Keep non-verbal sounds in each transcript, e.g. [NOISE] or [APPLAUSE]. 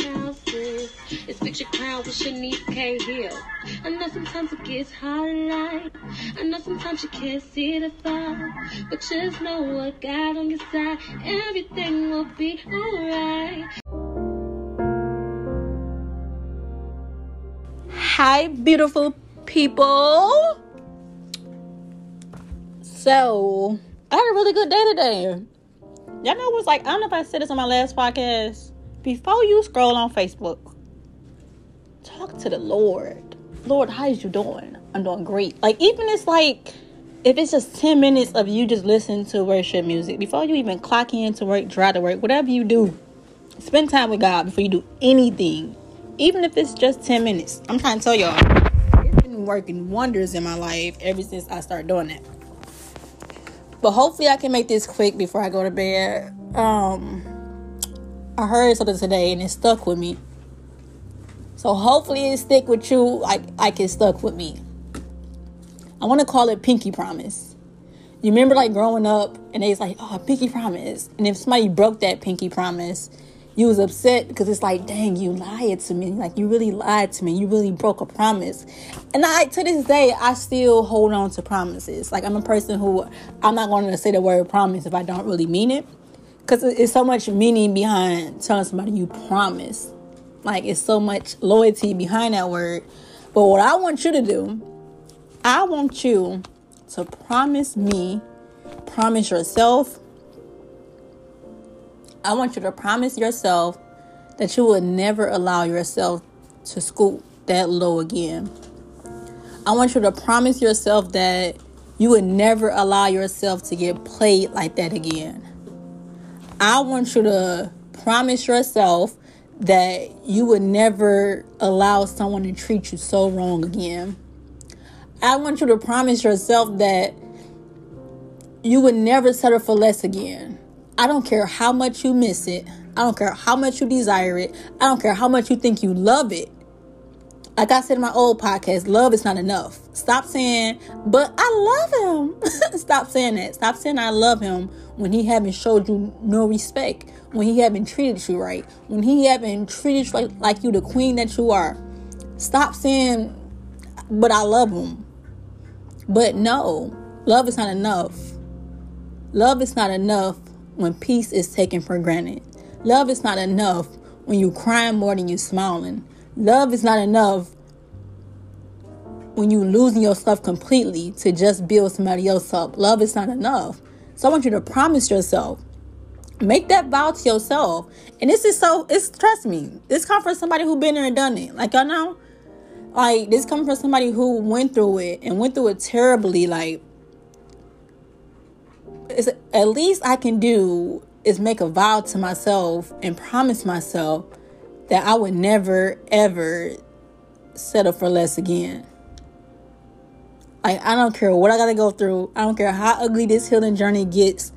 sis. It's fix your crown with Shanice K. Hill. I know sometimes it gets hard in life. I know sometimes you can't see the far. But just know what God on your side. Everything will be alright. Hi, beautiful people. So, I had a really good day today. Y'all know what's like, I don't know if I said this on my last podcast. Before you scroll on Facebook, talk to the Lord. Lord, how is you doing? I'm doing great. Like, even it's like, if it's just 10 minutes of you just listening to worship music, before you even clock in to work, drive to work, whatever you do, spend time with God before you do anything even if it's just 10 minutes. I'm trying to tell y'all, it's been working wonders in my life ever since I started doing that. But hopefully, I can make this quick before I go to bed. Um, I heard something today and it stuck with me. So hopefully, it stick with you like like it stuck with me. I want to call it Pinky Promise. You remember like growing up and they was like, oh, Pinky Promise. And if somebody broke that Pinky Promise, you was upset because it's like, dang, you lied to me. Like you really lied to me. You really broke a promise. And I to this day I still hold on to promises. Like I'm a person who I'm not going to say the word promise if I don't really mean it. Cause it's so much meaning behind telling somebody you promise. Like it's so much loyalty behind that word. But what I want you to do, I want you to promise me, promise yourself, I want you to promise yourself that you will never allow yourself to scoop that low again. I want you to promise yourself that you would never allow yourself to get played like that again. I want you to promise yourself that you would never allow someone to treat you so wrong again. I want you to promise yourself that you would never settle for less again. I don't care how much you miss it. I don't care how much you desire it. I don't care how much you think you love it. Like I said in my old podcast, love is not enough. Stop saying, but I love him. [LAUGHS] Stop saying that. Stop saying I love him when he haven't showed you no respect, when he haven't treated you right, when he haven't treated you like, like you the queen that you are. Stop saying, but I love him. But no, love is not enough. Love is not enough when peace is taken for granted. Love is not enough when you crying more than you smiling. Love is not enough when you losing yourself completely to just build somebody else up. Love is not enough. So I want you to promise yourself. Make that vow to yourself. And this is so it's trust me, this comes from somebody who been there and done it. Like I know. Like this comes from somebody who went through it and went through it terribly. Like it's at least I can do is make a vow to myself and promise myself that I would never ever settle for less again. Like I don't care what I gotta go through. I don't care how ugly this healing journey gets.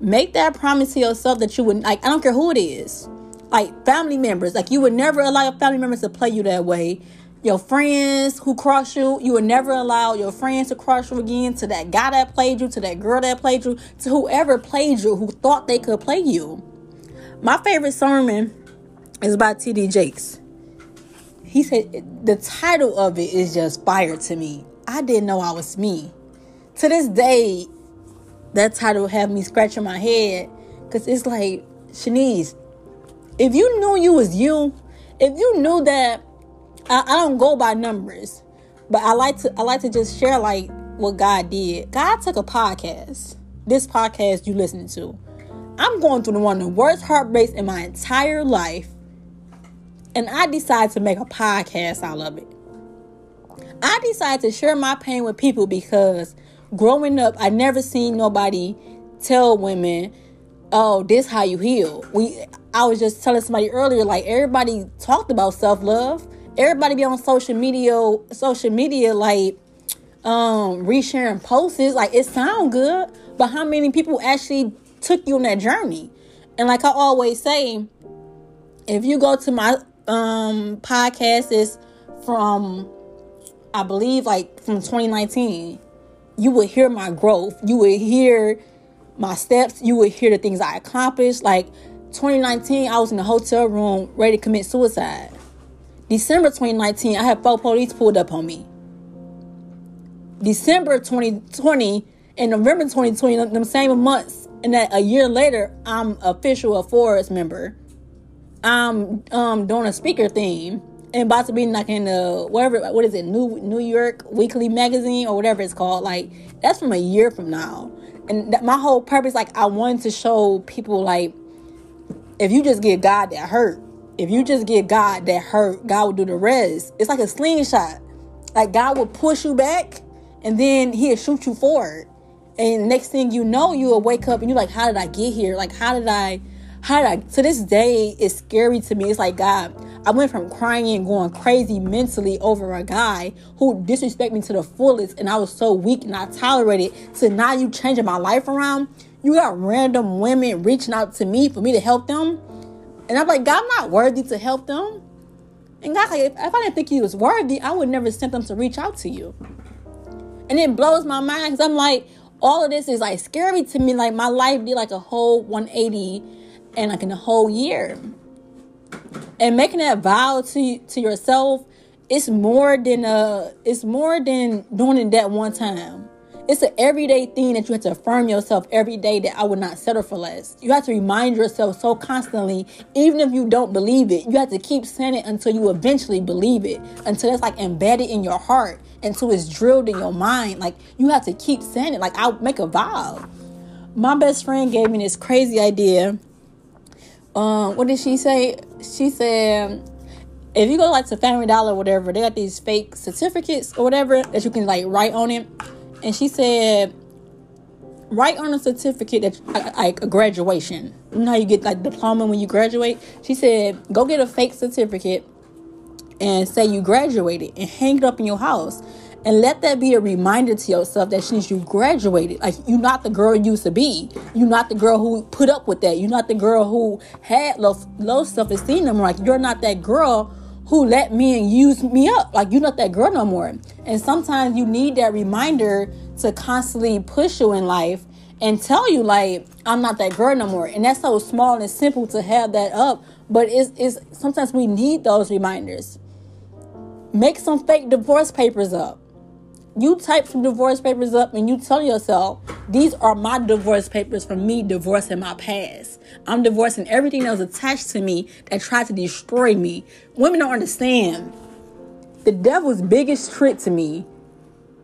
Make that promise to yourself that you would like I don't care who it is. Like family members. Like you would never allow family members to play you that way your friends who cross you, you would never allow your friends to cross you again, to that guy that played you, to that girl that played you, to whoever played you who thought they could play you. My favorite sermon is by T.D. Jakes. He said the title of it is just fire to me. I didn't know I was me. To this day, that title have me scratching my head because it's like, Shanice, if you knew you was you, if you knew that I, I don't go by numbers, but I like to I like to just share like what God did. God took a podcast, this podcast you listening to. I'm going through one of the worst heartbreaks in my entire life, and I decided to make a podcast out of it. I decided to share my pain with people because growing up, I never seen nobody tell women, "Oh, this how you heal." We, I was just telling somebody earlier, like everybody talked about self love, everybody be on social media social media like um resharing posts. Like it sound good, but how many people actually took you on that journey? And like I always say, if you go to my um podcast is from I believe like from 2019, you would hear my growth. You would hear my steps. You would hear the things I accomplished. Like 2019, I was in the hotel room ready to commit suicide. December 2019, I had four police pulled up on me. December 2020 and November 2020, them same months, and that a year later, I'm official a Forbes member. I'm um doing a speaker theme and about to be like in the whatever what is it New New York Weekly Magazine or whatever it's called. Like that's from a year from now, and my whole purpose, like I wanted to show people like if you just get God that hurt, if you just get God that hurt, God will do the rest. It's like a slingshot. Like God will push you back and then he'll shoot you forward. And next thing you know, you'll wake up and you're like, How did I get here? Like, how did I how did I to this day it's scary to me. It's like God, I went from crying and going crazy mentally over a guy who disrespected me to the fullest and I was so weak and I tolerated to now you changing my life around. You got random women reaching out to me for me to help them. And I'm like, God, I'm not worthy to help them. And God, like, if, if I didn't think you was worthy, I would never send them to reach out to you. And it blows my mind because I'm like, all of this is like scary to me. Like my life did like a whole 180 and like in a whole year. And making that vow to to yourself, it's more than a it's more than doing it that one time. It's an everyday thing that you have to affirm yourself every day that I would not settle for less. You have to remind yourself so constantly, even if you don't believe it, you have to keep saying it until you eventually believe it, until it's like embedded in your heart, until it's drilled in your mind. Like you have to keep saying it. Like I'll make a vow. My best friend gave me this crazy idea. Um, what did she say? She said if you go like to Family Dollar or whatever, they got these fake certificates or whatever that you can like write on it and she said, write on a certificate that like a graduation. You know how you get like diploma when you graduate. She said, go get a fake certificate and say you graduated and hang it up in your house. And let that be a reminder to yourself that since you graduated, like you're not the girl you used to be. You're not the girl who put up with that. You're not the girl who had low, low self esteem. Like you're not that girl who let me and use me up. Like you're not that girl no more. And sometimes you need that reminder to constantly push you in life and tell you like I'm not that girl no more. And that's so small and simple to have that up. But it's, it's sometimes we need those reminders. Make some fake divorce papers up. You type some divorce papers up and you tell yourself, these are my divorce papers from me divorcing my past. I'm divorcing everything that was attached to me that tried to destroy me. Women don't understand. The devil's biggest trick to me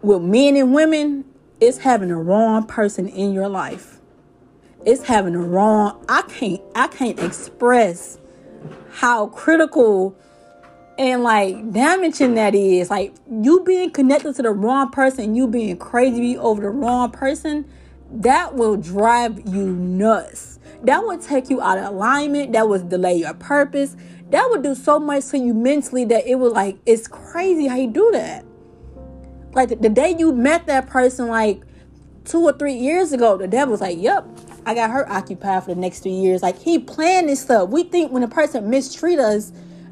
with men and women is having the wrong person in your life. It's having the wrong I can't I can't express how critical and like damaging that is. Like you being connected to the wrong person, you being crazy over the wrong person, that will drive you nuts. That would take you out of alignment. That would delay your purpose. That would do so much to you mentally that it would like it's crazy how you do that. Like the, the day you met that person, like two or three years ago, the devil was like, "Yep, I got her occupied for the next three years." Like he planned this stuff. We think when a person mistreat us,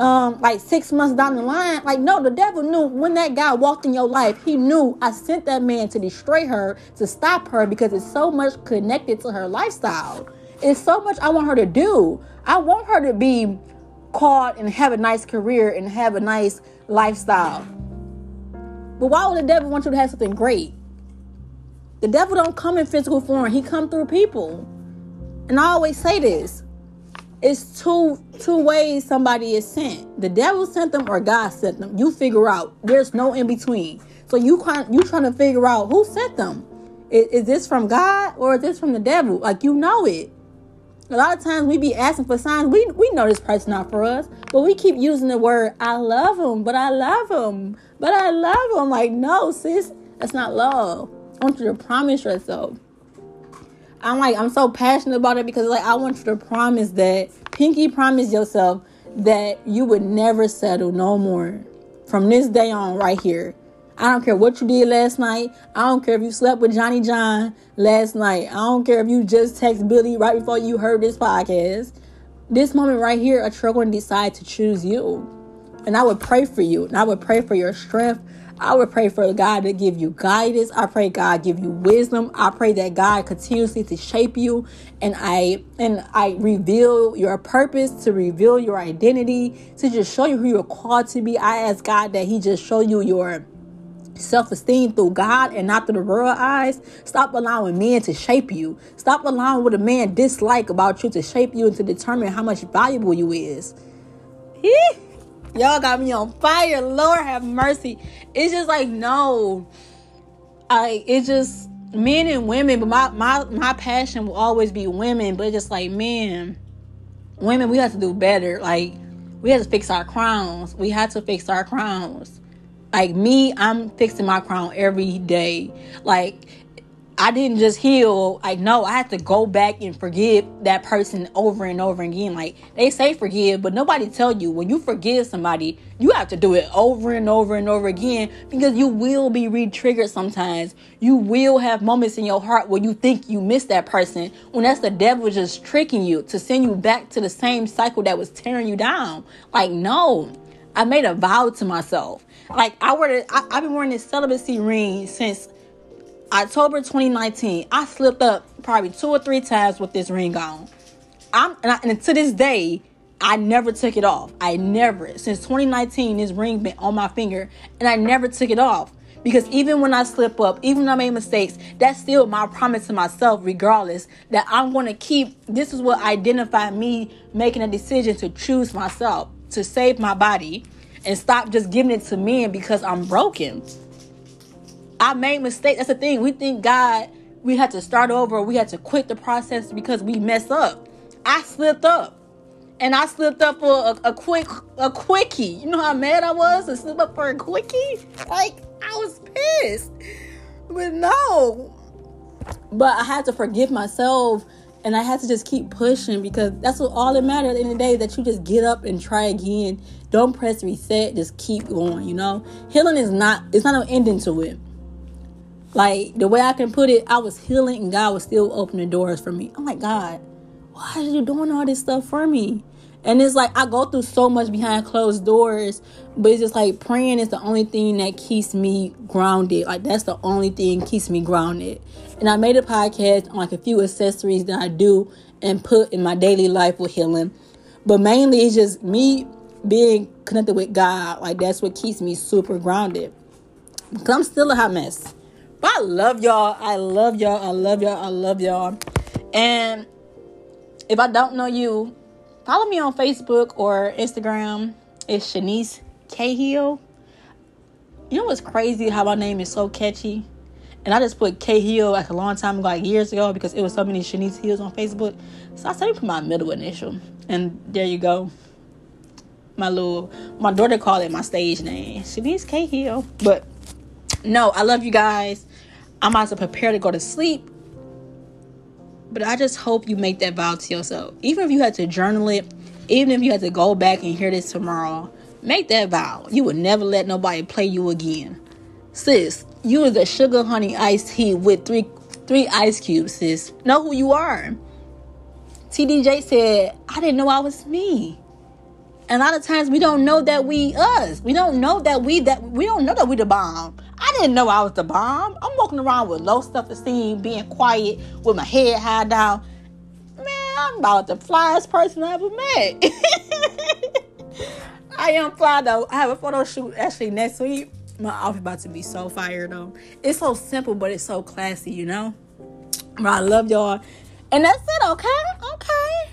um, like six months down the line, like no, the devil knew when that guy walked in your life. He knew I sent that man to destroy her, to stop her, because it's so much connected to her lifestyle. It's so much I want her to do. I want her to be caught and have a nice career and have a nice lifestyle. But why would the devil want you to have something great? The devil don't come in physical form. He come through people. And I always say this. It's two two ways somebody is sent. The devil sent them or God sent them. You figure out. There's no in between. So you you trying to figure out who sent them. Is, is this from God or is this from the devil? Like you know it. A lot of times we be asking for signs. We we know this person not for us, but we keep using the word "I love him," but I love him, but I love him. Like no, sis, that's not love. I want you to promise yourself. I'm like I'm so passionate about it because like I want you to promise that Pinky promise yourself that you would never settle no more from this day on right here. I don't care what you did last night. I don't care if you slept with Johnny John last night. I don't care if you just text Billy right before you heard this podcast. This moment right here, a going to decide to choose you. And I would pray for you. And I would pray for your strength. I would pray for God to give you guidance. I pray God give you wisdom. I pray that God continuously to shape you and I and I reveal your purpose, to reveal your identity, to just show you who you're called to be. I ask God that He just show you your self-esteem through God and not through the world eyes. Stop allowing men to shape you. Stop allowing what a man dislike about you to shape you and to determine how much valuable you is. Y'all got me on fire. Lord have mercy. It's just like no. I it's just men and women, but my my my passion will always be women, but just like men, women, we have to do better. Like we have to fix our crowns. We have to fix our crowns. Like me, I'm fixing my crown every day. Like I didn't just heal. Like, no, I had to go back and forgive that person over and over again. Like, they say forgive, but nobody tell you when you forgive somebody, you have to do it over and over and over again because you will be re-triggered sometimes. You will have moments in your heart where you think you missed that person when that's the devil just tricking you to send you back to the same cycle that was tearing you down. Like, no. I made a vow to myself. Like I wear, I've been wearing this celibacy ring since October 2019, I slipped up probably two or three times with this ring on. I'm and, I, and, to this day, I never took it off. I never since 2019 this ring been on my finger and I never took it off because even when I slip up, even when I made mistakes, that's still my promise to myself regardless that I'm going to keep this is what identified me making a decision to choose myself, to save my body and stop just giving it to men because I'm broken. I made mistakes. That's the thing. We think God, we had to start over. We had to quit the process because we messed up. I slipped up. And I slipped up for a, a quick a quickie. You know how mad I was to slip up for a quickie? Like I was pissed. But no. But I had to forgive myself and I had to just keep pushing because that's what all that matters at the end of the day that you just get up and try again. Don't press reset, just keep going, you know? Healing is not it's not an ending to it. Like the way I can put it, I was healing and God was still opening doors for me. I'm like, God, why are you doing all this stuff for me? And it's like I go through so much behind closed doors, but it's just like praying is the only thing that keeps me grounded. Like that's the only thing keeps me grounded. And I made a podcast on like a few accessories that I do and put in my daily life with healing. But mainly it's just me being connected with God. Like that's what keeps me super grounded. Cause I'm still a hot mess. But I love y'all. I love y'all. I love y'all. I love y'all. And if I don't know you, follow me on Facebook or Instagram. It's Shanice K. Hill. You know what's crazy? How my name is so catchy. And I just put K Hill like a long time ago, like years ago, because it was so many Shanice Hills on Facebook. So I started put my middle initial. And there you go. My little my daughter called it my stage name. Shanice K Hill. But no, I love you guys. I'm about to prepare to go to sleep. But I just hope you make that vow to yourself. Even if you had to journal it, even if you had to go back and hear this tomorrow, make that vow. You would never let nobody play you again. Sis, you is a sugar honey iced tea with three three ice cubes, sis. Know who you are. TDJ said, I didn't know I was me. A lot of times we don't know that we us. We don't know that we that we don't know that we the bomb. I didn't know I was the bomb. I'm walking around with low self-esteem, being quiet, with my head high down. Man, I'm about the flyest person I ever met. [LAUGHS] I am fly though. I have a photo shoot actually next week. My outfit about to be so fire though. It's so simple, but it's so classy, you know. But I love y'all. And that's it, okay? okay?